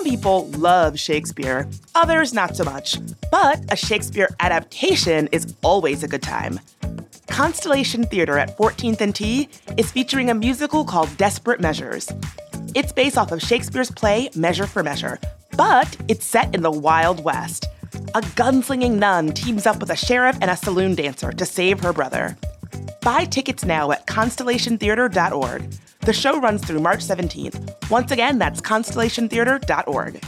Some people love Shakespeare, others not so much. But a Shakespeare adaptation is always a good time. Constellation Theater at 14th and T is featuring a musical called Desperate Measures. It's based off of Shakespeare's play Measure for Measure, but it's set in the Wild West. A gunslinging nun teams up with a sheriff and a saloon dancer to save her brother. Buy tickets now at constellationtheater.org. The show runs through March 17th. Once again, that's constellationtheater.org.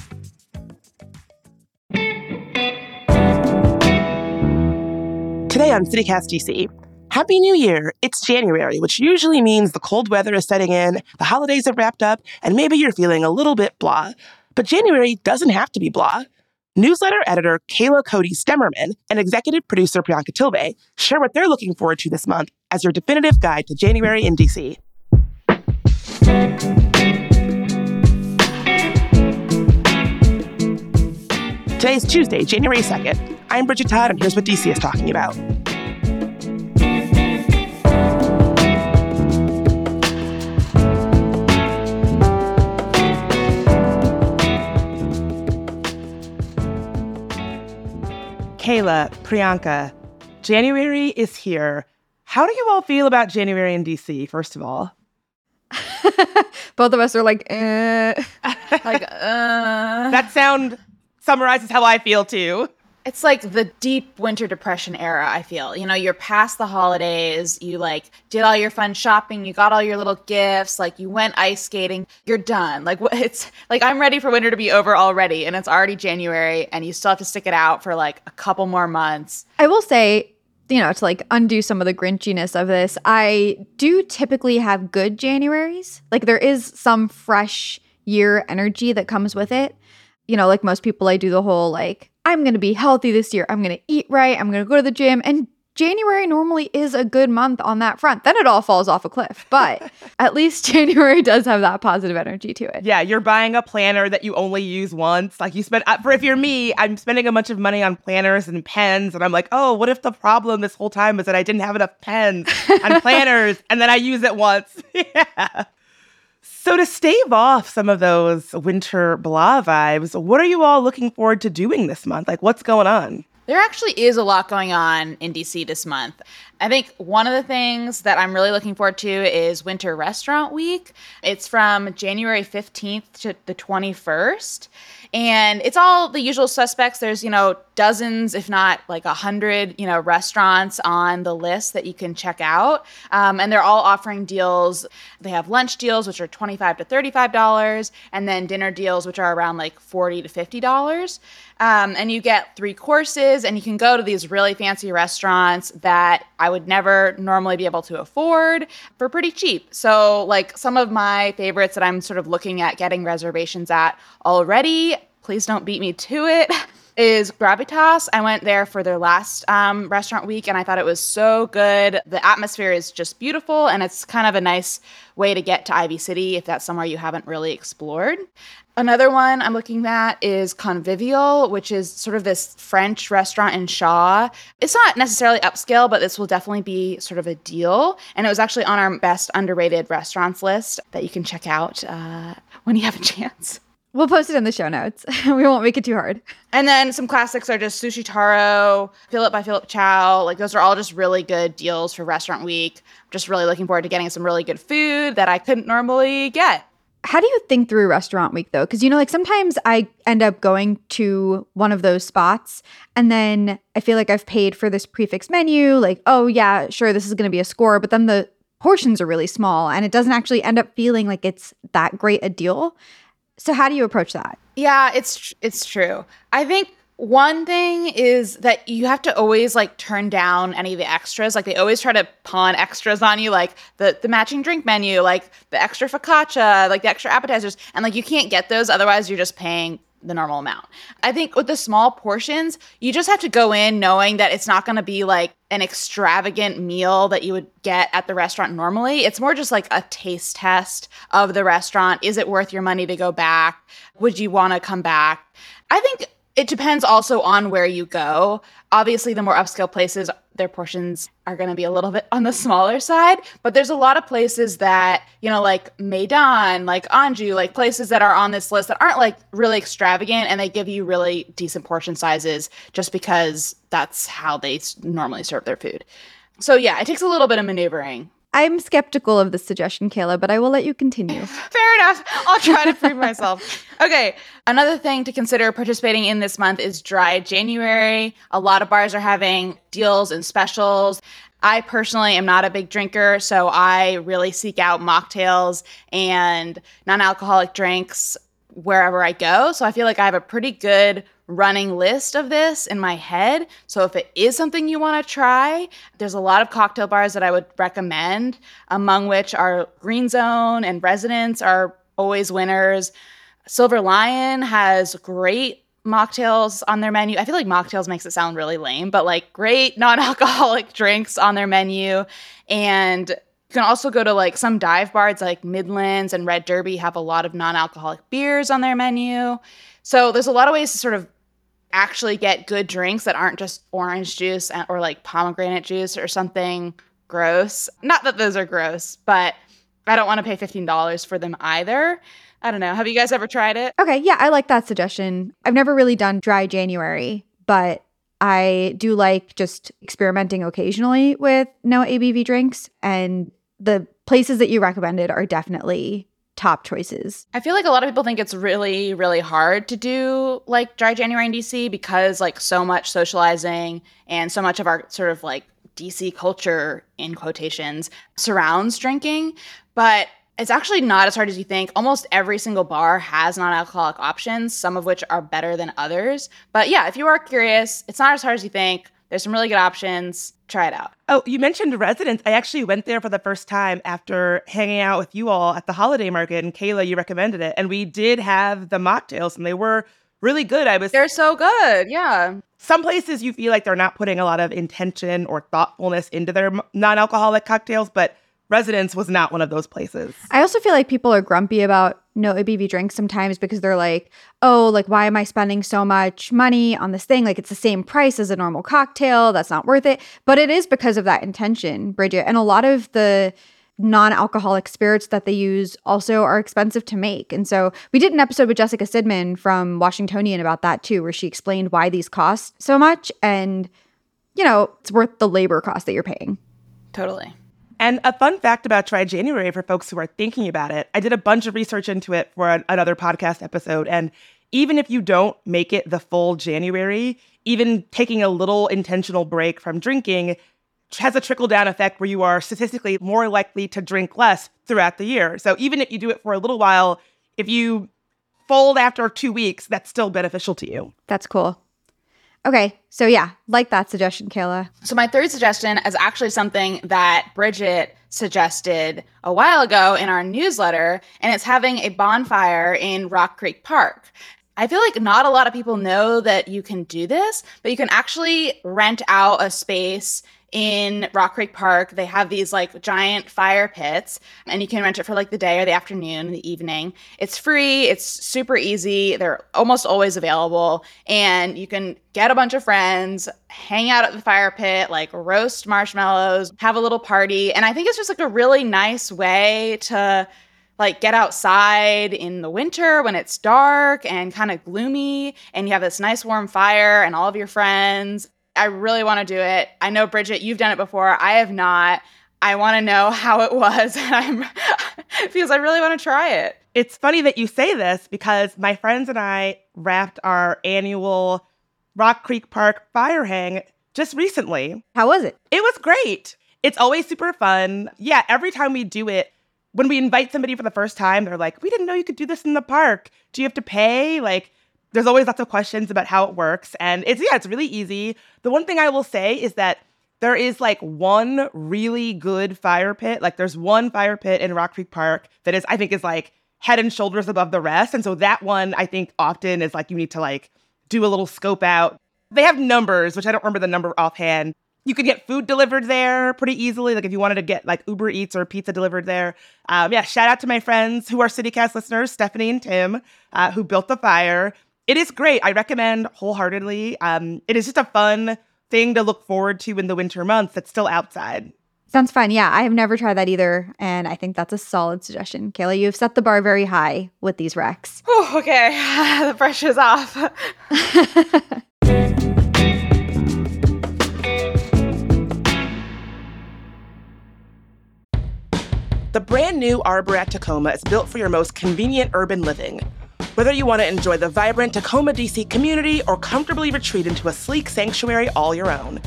Today on CityCast DC, Happy New Year! It's January, which usually means the cold weather is setting in, the holidays have wrapped up, and maybe you're feeling a little bit blah. But January doesn't have to be blah. Newsletter editor Kayla Cody Stemmerman and executive producer Priyanka Tilve share what they're looking forward to this month as your definitive guide to January in DC. Today is Tuesday, January 2nd. I'm Bridget Todd, and here's what DC is talking about. Kayla, Priyanka, January is here. How do you all feel about January in DC, first of all? Both of us are like, eh. like, uh. That sound summarizes how I feel too. It's like the deep winter depression era, I feel. You know, you're past the holidays, you like did all your fun shopping, you got all your little gifts, like you went ice skating, you're done. Like it's like I'm ready for winter to be over already and it's already January and you still have to stick it out for like a couple more months. I will say, you know, to like undo some of the grinchiness of this, I do typically have good Januaries. Like there is some fresh year energy that comes with it. You know, like most people, I do the whole like I'm going to be healthy this year. I'm going to eat right. I'm going to go to the gym. And January normally is a good month on that front. Then it all falls off a cliff. But at least January does have that positive energy to it. Yeah, you're buying a planner that you only use once. Like you spend, uh, for if you're me, I'm spending a bunch of money on planners and pens. And I'm like, oh, what if the problem this whole time is that I didn't have enough pens and planners and then I use it once? yeah. So, to stave off some of those winter blah vibes, what are you all looking forward to doing this month? Like, what's going on? There actually is a lot going on in DC this month. I think one of the things that I'm really looking forward to is Winter Restaurant Week. It's from January 15th to the 21st. And it's all the usual suspects. There's, you know, dozens, if not like a hundred, you know, restaurants on the list that you can check out. Um, and they're all offering deals. They have lunch deals, which are 25 to $35, and then dinner deals, which are around like 40 to $50. Um, and you get three courses, and you can go to these really fancy restaurants that I would never normally be able to afford for pretty cheap. So, like some of my favorites that I'm sort of looking at getting reservations at already, please don't beat me to it. Is Gravitas. I went there for their last um, restaurant week and I thought it was so good. The atmosphere is just beautiful and it's kind of a nice way to get to Ivy City if that's somewhere you haven't really explored. Another one I'm looking at is Convivial, which is sort of this French restaurant in Shaw. It's not necessarily upscale, but this will definitely be sort of a deal. And it was actually on our best underrated restaurants list that you can check out uh, when you have a chance. We'll post it in the show notes. we won't make it too hard. And then some classics are just Sushi Taro, Philippe by Philippe Chow. Like those are all just really good deals for Restaurant Week. I'm Just really looking forward to getting some really good food that I couldn't normally get how do you think through restaurant week though? Because you know, like sometimes I end up going to one of those spots and then I feel like I've paid for this prix fixe menu, like, oh yeah, sure, this is gonna be a score, but then the portions are really small and it doesn't actually end up feeling like it's that great a deal. So how do you approach that? Yeah, it's it's true. I think one thing is that you have to always like turn down any of the extras. Like they always try to pawn extras on you, like the the matching drink menu, like the extra focaccia, like the extra appetizers, and like you can't get those otherwise. You're just paying the normal amount. I think with the small portions, you just have to go in knowing that it's not going to be like an extravagant meal that you would get at the restaurant normally. It's more just like a taste test of the restaurant. Is it worth your money to go back? Would you want to come back? I think It depends also on where you go. Obviously, the more upscale places, their portions are going to be a little bit on the smaller side. But there's a lot of places that, you know, like Maydan, like Anju, like places that are on this list that aren't like really extravagant and they give you really decent portion sizes just because that's how they normally serve their food. So, yeah, it takes a little bit of maneuvering. I'm skeptical of this suggestion, Kayla, but I will let you continue. Fair enough. I'll try to prove myself. Okay. Another thing to consider participating in this month is dry January. A lot of bars are having deals and specials. I personally am not a big drinker, so I really seek out mocktails and non alcoholic drinks wherever I go. So I feel like I have a pretty good running list of this in my head. So if it is something you want to try, there's a lot of cocktail bars that I would recommend, among which are Green Zone and Residence are always winners. Silver Lion has great mocktails on their menu. I feel like mocktails makes it sound really lame, but like great non-alcoholic drinks on their menu and you can also go to like some dive bars like Midlands and Red Derby have a lot of non-alcoholic beers on their menu. So there's a lot of ways to sort of actually get good drinks that aren't just orange juice or like pomegranate juice or something gross. Not that those are gross, but I don't want to pay $15 for them either. I don't know. Have you guys ever tried it? Okay, yeah, I like that suggestion. I've never really done dry January, but I do like just experimenting occasionally with no ABV drinks and the places that you recommended are definitely top choices. I feel like a lot of people think it's really, really hard to do like dry January in DC because like so much socializing and so much of our sort of like DC culture in quotations surrounds drinking. But it's actually not as hard as you think. Almost every single bar has non alcoholic options, some of which are better than others. But yeah, if you are curious, it's not as hard as you think. There's some really good options. Try it out. Oh, you mentioned Residence. I actually went there for the first time after hanging out with you all at the holiday market. And Kayla, you recommended it. And we did have the mocktails, and they were really good. I was They're so good. Yeah. Some places you feel like they're not putting a lot of intention or thoughtfulness into their non-alcoholic cocktails, but Residence was not one of those places. I also feel like people are grumpy about no ABV drinks sometimes because they're like, oh, like, why am I spending so much money on this thing? Like, it's the same price as a normal cocktail. That's not worth it. But it is because of that intention, Bridget. And a lot of the non alcoholic spirits that they use also are expensive to make. And so we did an episode with Jessica Sidman from Washingtonian about that too, where she explained why these cost so much. And, you know, it's worth the labor cost that you're paying. Totally. And a fun fact about Dry January for folks who are thinking about it, I did a bunch of research into it for an, another podcast episode. And even if you don't make it the full January, even taking a little intentional break from drinking has a trickle down effect where you are statistically more likely to drink less throughout the year. So even if you do it for a little while, if you fold after two weeks, that's still beneficial to you. That's cool. Okay, so yeah, like that suggestion, Kayla. So my third suggestion is actually something that Bridget suggested a while ago in our newsletter, and it's having a bonfire in Rock Creek Park. I feel like not a lot of people know that you can do this, but you can actually rent out a space in Rock Creek Park. They have these like giant fire pits, and you can rent it for like the day or the afternoon, the evening. It's free, it's super easy. They're almost always available, and you can get a bunch of friends, hang out at the fire pit, like roast marshmallows, have a little party. And I think it's just like a really nice way to like get outside in the winter when it's dark and kind of gloomy and you have this nice warm fire and all of your friends I really want to do it. I know Bridget, you've done it before. I have not. I want to know how it was, and I'm because I really want to try it. It's funny that you say this because my friends and I wrapped our annual Rock Creek Park fire hang just recently. How was it? It was great. It's always super fun. Yeah, every time we do it, when we invite somebody for the first time, they're like, "We didn't know you could do this in the park. Do you have to pay?" Like there's always lots of questions about how it works. And it's, yeah, it's really easy. The one thing I will say is that there is like one really good fire pit. Like there's one fire pit in Rock Creek Park that is, I think, is like head and shoulders above the rest. And so that one, I think, often is like you need to like do a little scope out. They have numbers, which I don't remember the number offhand. You could get food delivered there pretty easily. Like if you wanted to get like Uber Eats or pizza delivered there. Um, yeah, shout out to my friends who are CityCast listeners, Stephanie and Tim, uh, who built the fire It is great. I recommend wholeheartedly. Um, it is just a fun thing to look forward to in the winter months that's still outside. Sounds fun. Yeah, I have never tried that either. And I think that's a solid suggestion. Kayla, you've set the bar very high with these recs. Oh, okay. the pressure's off. The brand new Arbor at Takoma is built for your most convenient urban living. Whether you want to enjoy the vibrant Takoma DC community or comfortably retreat into a sleek sanctuary all your own,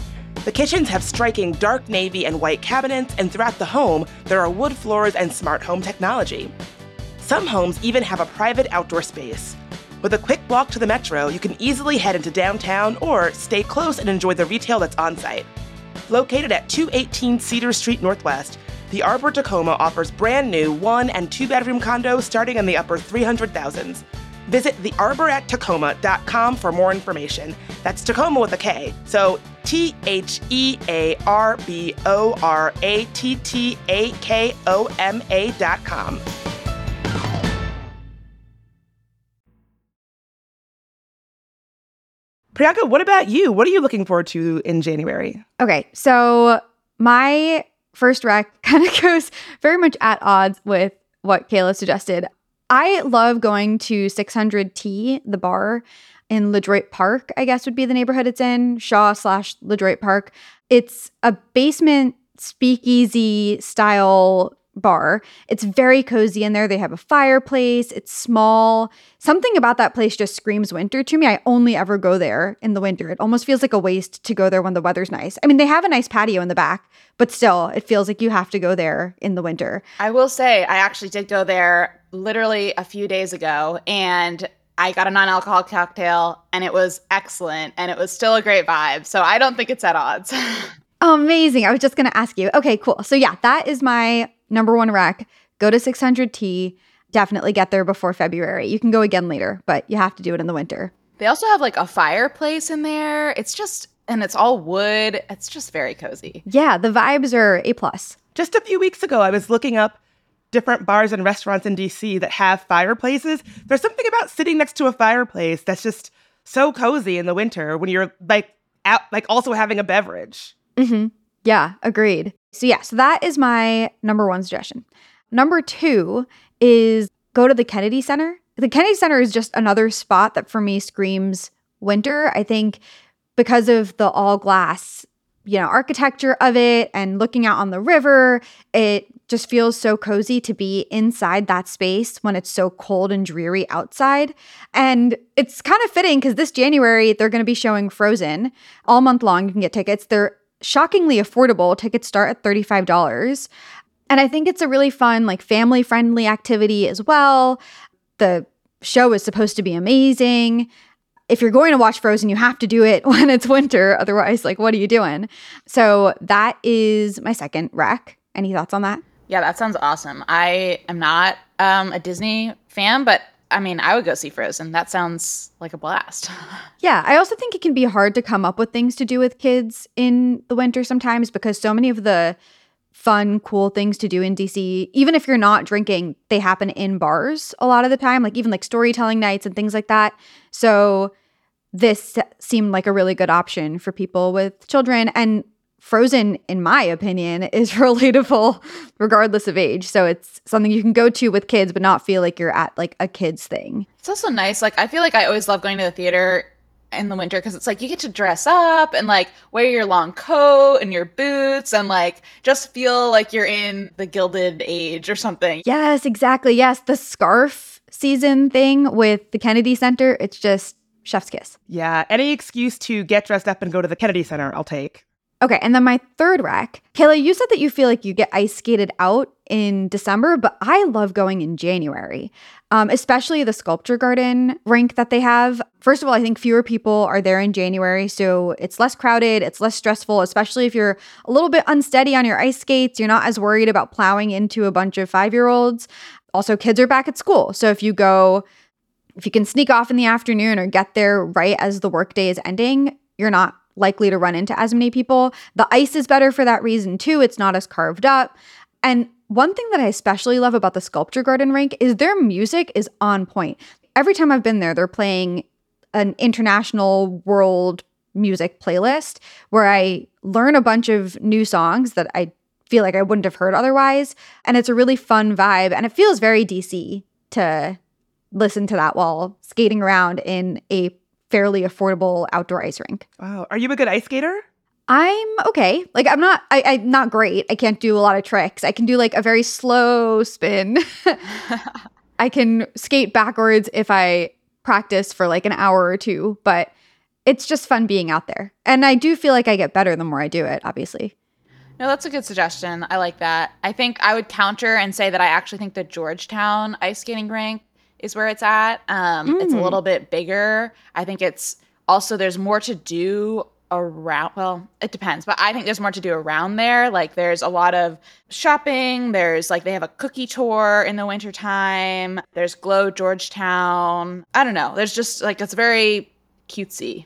the kitchens have striking dark navy and white cabinets, and throughout the home, there are wood floors and smart home technology. Some homes even have a private outdoor space. With a quick walk to the metro, you can easily head into downtown or stay close and enjoy the retail that's on site. Located at 218 Cedar Street Northwest, the Arbor Takoma offers brand new one and two bedroom condos starting in the upper 300,000s. Visit thearborattakoma.com for more information. That's Takoma with a K. So T H E A R B O R A T T A K O M A dot com. Priyanka, what about you? What are you looking forward to in January? Okay, so my first rec kind of goes very much at odds with what Kayla suggested. I love going to 600T, the bar in LeDroit Park, I guess would be the neighborhood it's in, Shaw slash LeDroit Park. It's a basement speakeasy style bar. It's very cozy in there. They have a fireplace, it's small. Something about that place just screams winter to me. I only ever go there in the winter. It almost feels like a waste to go there when the weather's nice. I mean, they have a nice patio in the back, but still, it feels like you have to go there in the winter. I will say, I actually did go there literally a few days ago and I got a non alcoholic cocktail and it was excellent and it was still a great vibe. So I don't think it's at odds. Amazing. I was just going to ask you. Okay, cool. So, yeah, that is my number one rec. Go to 600T. Definitely get there before February. You can go again later, but you have to do it in the winter. They also have like a fireplace in there. It's just, and it's all wood. It's just very cozy. Yeah, the vibes are A plus. Just a few weeks ago, I was looking up different bars and restaurants in DC that have fireplaces. There's something about sitting next to a fireplace that's just so cozy in the winter when you're like out, like also having a beverage. Mm-hmm. Yeah, agreed. So, yeah, so that is my number one suggestion. Number two is go to the Kennedy Center. The Kennedy Center is just another spot that for me screams winter. I think because of the all glass, you know, architecture of it and looking out on the river, it just feels so cozy to be inside that space when it's so cold and dreary outside. And it's kind of fitting because this January, they're going to be showing Frozen all month long. You can get tickets. They're shockingly affordable. Tickets start at $35. And I think it's a really fun, like family friendly activity as well. The show is supposed to be amazing. If you're going to watch Frozen, you have to do it when it's winter. Otherwise, like, what are you doing? So that is my second rec. Any thoughts on that? Yeah, that sounds awesome. I am not um, a Disney fan, but I mean, I would go see Frozen. That sounds like a blast. yeah, I also think it can be hard to come up with things to do with kids in the winter sometimes because so many of the fun, cool things to do in DC, even if you're not drinking, they happen in bars a lot of the time, like even like storytelling nights and things like that. So this seemed like a really good option for people with children. And Frozen, in my opinion, is relatable regardless of age. So it's something you can go to with kids, but not feel like you're at like a kid's thing. It's also nice. Like, I feel like I always love going to the theater in the winter because it's like you get to dress up and like wear your long coat and your boots and like just feel like you're in the gilded age or something. Yes, exactly. Yes, the scarf season thing with the Kennedy Center, it's just chef's kiss. Yeah, any excuse to get dressed up and go to the Kennedy Center, I'll take. Okay, and then my third rec, Kayla, you said that you feel like you get ice skated out in December, but I love going in January, um, especially the sculpture garden rink that they have. First of all, I think fewer people are there in January, so it's less crowded, it's less stressful, especially if you're a little bit unsteady on your ice skates. You're not as worried about plowing into a bunch of five year olds. Also, kids are back at school, so if you go, if you can sneak off in the afternoon or get there right as the workday is ending, you're not likely to run into as many people. The ice is better for that reason too. It's not as carved up. And one thing that I especially love about the sculpture garden rink is their music is on point. Every time I've been there, they're playing an international world music playlist where I learn a bunch of new songs that I feel like I wouldn't have heard otherwise. And it's a really fun vibe. And it feels very DC to listen to that while skating around in a fairly affordable outdoor ice rink. Wow. Are you a good ice skater? I'm okay. Like I'm not I, I'm not great. I can't do a lot of tricks. I can do like a very slow spin. I can skate backwards if I practice for like an hour or two, but it's just fun being out there. And I do feel like I get better the more I do it, obviously. No, that's a good suggestion. I like that. I think I would counter and say that I actually think the Georgetown ice skating rink is where it's at. Um, mm. It's a little bit bigger. I think it's also there's more to do around well it depends but i think there's more to do around there like there's a lot of shopping there's like they have a cookie tour in the wintertime there's glow georgetown i don't know there's just like it's very cutesy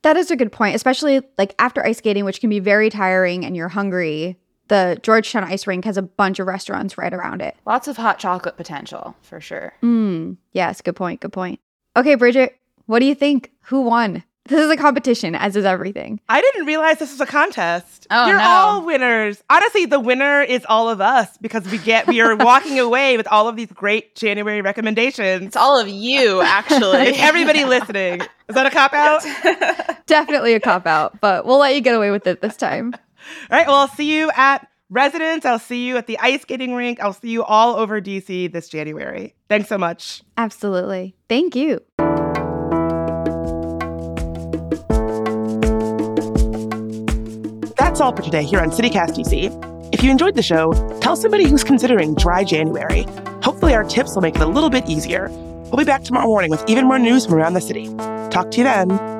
that is a good point especially like after ice skating which can be very tiring and you're hungry the georgetown ice rink has a bunch of restaurants right around it lots of hot chocolate potential for sure mm, yes good point good point okay bridget what do you think who won this is a competition, as is everything. I didn't realize this was a contest. Oh, You're no. all winners. Honestly, the winner is all of us because we get we are walking away with all of these great January recommendations. It's all of you, actually. Everybody listening. Is that a cop out? Definitely a cop out, but we'll let you get away with it this time. All right. Well, I'll see you at Residence. I'll see you at the ice skating rink. I'll see you all over DC this January. Thanks so much. Absolutely. Thank you. That's all for today here on CityCast DC. If you enjoyed the show, tell somebody who's considering dry January. Hopefully, our tips will make it a little bit easier. We'll be back tomorrow morning with even more news from around the city. Talk to you then.